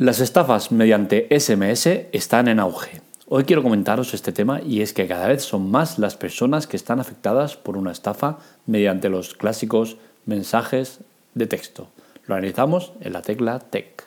Las estafas mediante SMS están en auge. Hoy quiero comentaros este tema y es que cada vez son más las personas que están afectadas por una estafa mediante los clásicos mensajes de texto. Lo analizamos en la tecla Tech.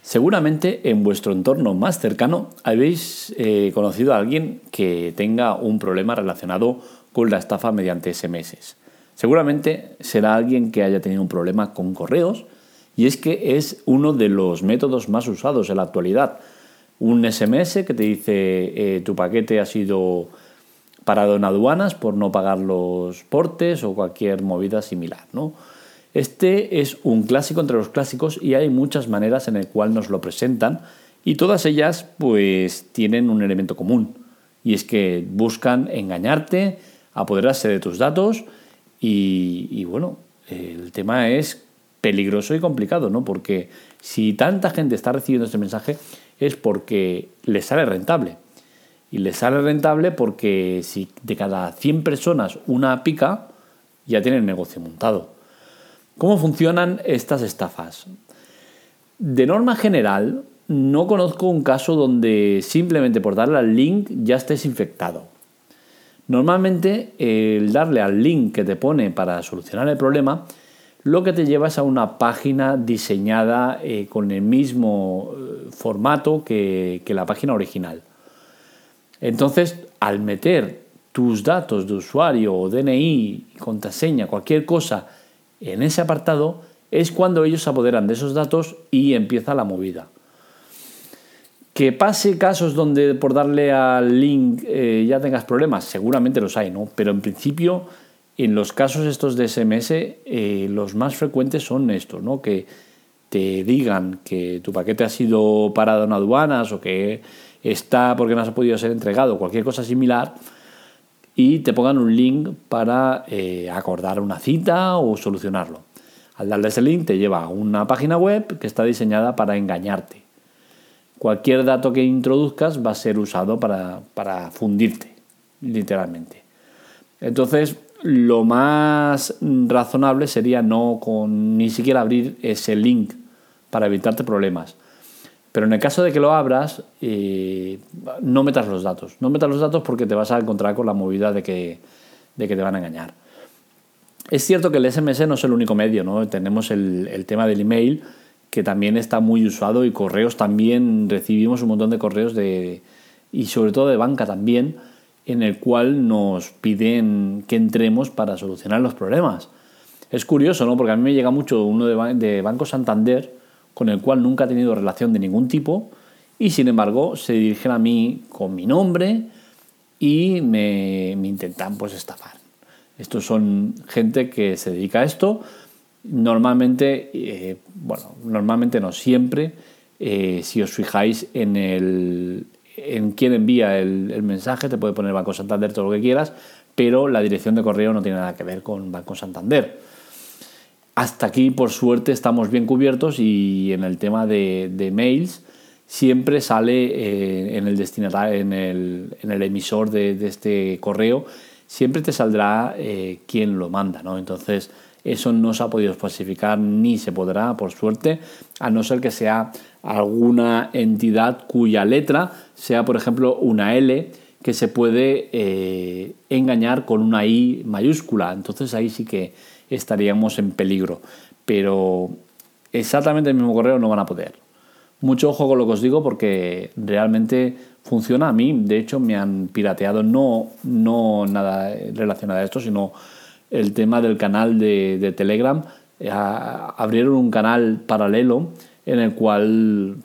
Seguramente en vuestro entorno más cercano habéis eh, conocido a alguien que tenga un problema relacionado con la estafa mediante SMS. Seguramente será alguien que haya tenido un problema con correos y es que es uno de los métodos más usados en la actualidad. Un SMS que te dice eh, tu paquete ha sido parado en aduanas por no pagar los portes o cualquier movida similar. ¿no? Este es un clásico entre los clásicos y hay muchas maneras en el cual nos lo presentan y todas ellas pues tienen un elemento común y es que buscan engañarte, apoderarse de tus datos y, bueno, el tema es peligroso y complicado, ¿no? Porque si tanta gente está recibiendo este mensaje es porque les sale rentable. Y les sale rentable porque si de cada 100 personas una pica, ya tienen el negocio montado. ¿Cómo funcionan estas estafas? De norma general, no conozco un caso donde simplemente por darle al link ya estés infectado. Normalmente el darle al link que te pone para solucionar el problema, lo que te lleva es a una página diseñada eh, con el mismo eh, formato que, la página original. Entonces, al meter tus datos de usuario o DNI, contraseña, cualquier cosa en ese apartado, es cuando ellos se apoderan de esos datos y empieza la movida. Que pase casos donde por darle al link eh, ya tengas problemas, seguramente los hay, ¿no? Pero en principio, en los casos estos de SMS, eh, los más frecuentes son estos, ¿no? Que te digan que tu paquete ha sido parado en aduanas o que está porque no ha podido ser entregado, cualquier cosa similar, y te pongan un link para eh, acordar una cita o solucionarlo. Al darle ese link te lleva a una página web que está diseñada para engañarte cualquier dato que introduzcas va a ser usado para, fundirte, literalmente. Entonces, lo más razonable sería no ni siquiera abrir ese link para evitarte problemas. Pero en el caso de que lo abras, eh, no metas los datos. No metas los datos porque te vas a encontrar con la movida de que, de que te van a engañar. Es cierto que el SMS no es el único medio, ¿no? Tenemos el tema del email, que también está muy usado y correos también recibimos un montón de correos de y sobre todo de banca también en el cual nos piden que entremos para solucionar los problemas. Es curioso, ¿no? Porque a mí me llega mucho uno de, Banco Santander con el cual nunca he tenido relación de ningún tipo y sin embargo se dirigen a mí con mi nombre y me, me intentan pues estafar. Estos son gente que se dedica a esto Normalmente, eh, bueno, normalmente no siempre, eh, si os fijáis en, el, en quién envía el, mensaje, te puede poner Banco Santander todo lo que quieras, pero la dirección de correo no tiene nada que ver con Banco Santander. Hasta aquí, por suerte, estamos bien cubiertos y en el tema de, mails siempre sale eh, en, el destinatario, en, el, en el emisor de, este correo, siempre te saldrá quién lo manda, ¿no? Entonces, eso no se ha podido falsificar ni se podrá, por suerte, a no ser que sea alguna entidad cuya letra sea, por ejemplo, una L que se puede eh, engañar con una I mayúscula. Entonces ahí sí que estaríamos en peligro. Pero exactamente el mismo correo no van a poder. Mucho ojo con lo que os digo porque realmente funciona a mí. De hecho, me han pirateado no, no nada relacionado a esto, sino el tema del canal de, Telegram, eh, abrieron un canal paralelo en el cual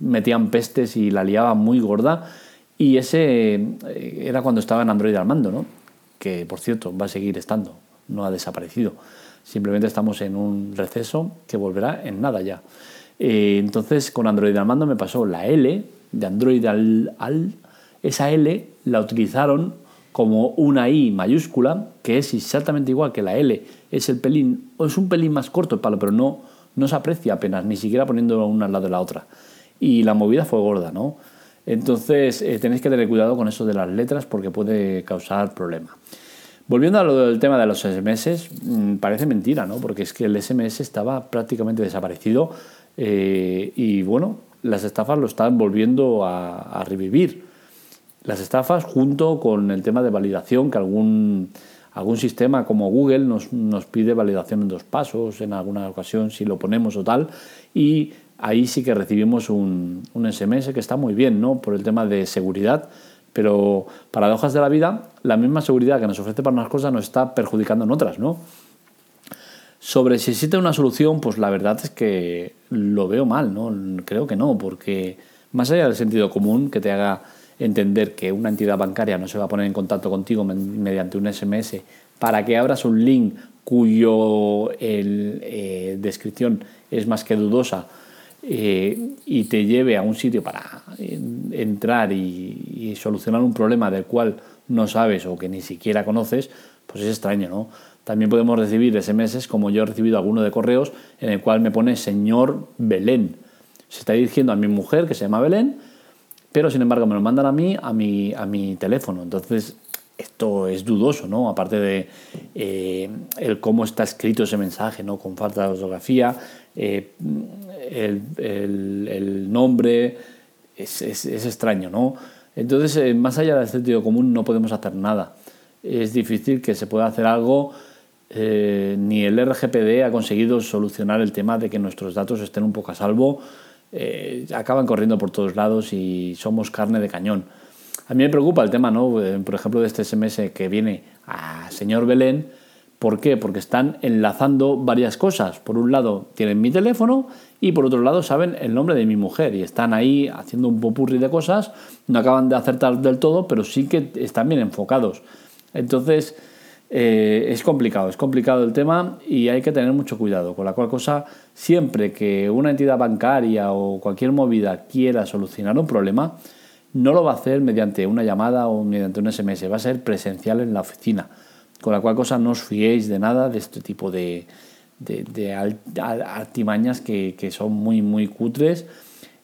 metían pestes y la liaban muy gorda. Y ese eh, era cuando estaba en Android al mando, ¿no? que por cierto va a seguir estando, no ha desaparecido. Simplemente estamos en un receso que volverá en nada ya. Eh, entonces con Android al mando me pasó la L de Android al, al esa L la utilizaron como una I mayúscula, que es exactamente igual que la L, es el pelín, es un pelín más corto el palo, pero no, no se aprecia apenas, ni siquiera poniéndolo una al lado de la otra. Y la movida fue gorda, ¿no? Entonces eh, tenéis que tener cuidado con eso de las letras porque puede causar problema. Volviendo al tema de los SMS, mm, parece mentira, ¿no? Porque es que el SMS estaba prácticamente desaparecido eh, y bueno, las estafas lo están volviendo a, revivir. Las estafas junto con el tema de validación, que algún, algún sistema como Google nos, nos pide validación en dos pasos, en alguna ocasión si lo ponemos o tal, y ahí sí que recibimos un, un SMS que está muy bien, ¿no? Por el tema de seguridad, pero paradojas de la vida, la misma seguridad que nos ofrece para unas cosas nos está perjudicando en otras, ¿no? Sobre si existe una solución, pues la verdad es que lo veo mal, ¿no? Creo que no, porque más allá del sentido común que te haga entender que una entidad bancaria no se va a poner en contacto contigo mediante un SMS para que abras un link cuyo eh, descripción es más que dudosa eh, y te lleve a un sitio para entrar y, y, solucionar un problema del cual no sabes o que ni siquiera conoces, pues es extraño, ¿no? También podemos recibir SMS, como yo he recibido alguno de correos, en el cual me pone señor Belén. Se está dirigiendo a mi mujer, que se llama Belén, pero sin embargo me lo mandan a mí, a mi, a mi teléfono. Entonces, esto es dudoso, ¿no? Aparte de eh, el cómo está escrito ese mensaje, ¿no? Con falta de ortografía, eh, el, nombre, es, extraño, ¿no? Entonces, eh, más allá del sentido común, no podemos hacer nada. Es difícil que se pueda hacer algo eh, ni el RGPD ha conseguido solucionar el tema de que nuestros datos estén un poco a salvo. Eh, acaban corriendo por todos lados y somos carne de cañón. A mí me preocupa el tema, ¿no? Eh, por ejemplo, de este SMS que viene a señor Belén. ¿Por qué? Porque están enlazando varias cosas. Por un lado tienen mi teléfono y por otro lado saben el nombre de mi mujer y están ahí haciendo un popurri de cosas. No acaban de acertar del todo, pero sí que están bien enfocados. Entonces, eh, es complicado, es complicado el tema y hay que tener mucho cuidado. Con la cual cosa, siempre que una entidad bancaria o cualquier movida quiera solucionar un problema, no lo va a hacer mediante una llamada o mediante un SMS, va a ser presencial en la oficina. Con la cual cosa no os fiéis de nada de este tipo de, artimañas que son muy, muy cutres.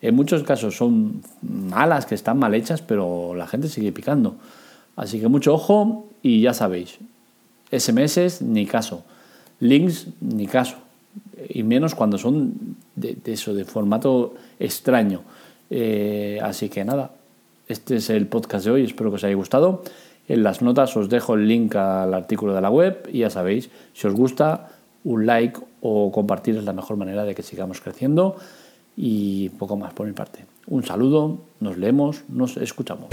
En muchos casos son malas, que están mal hechas, pero la gente sigue picando. Así que mucho ojo y ya sabéis, SMS ni caso, links ni caso, y menos cuando son de, eso, de formato extraño. Eh, así que nada, este es el podcast de hoy, espero que os haya gustado. En las notas os dejo el link al artículo de la web y ya sabéis, si os gusta, un like o compartir es la mejor manera de que sigamos creciendo y poco más por mi parte. Un saludo, nos leemos, nos escuchamos.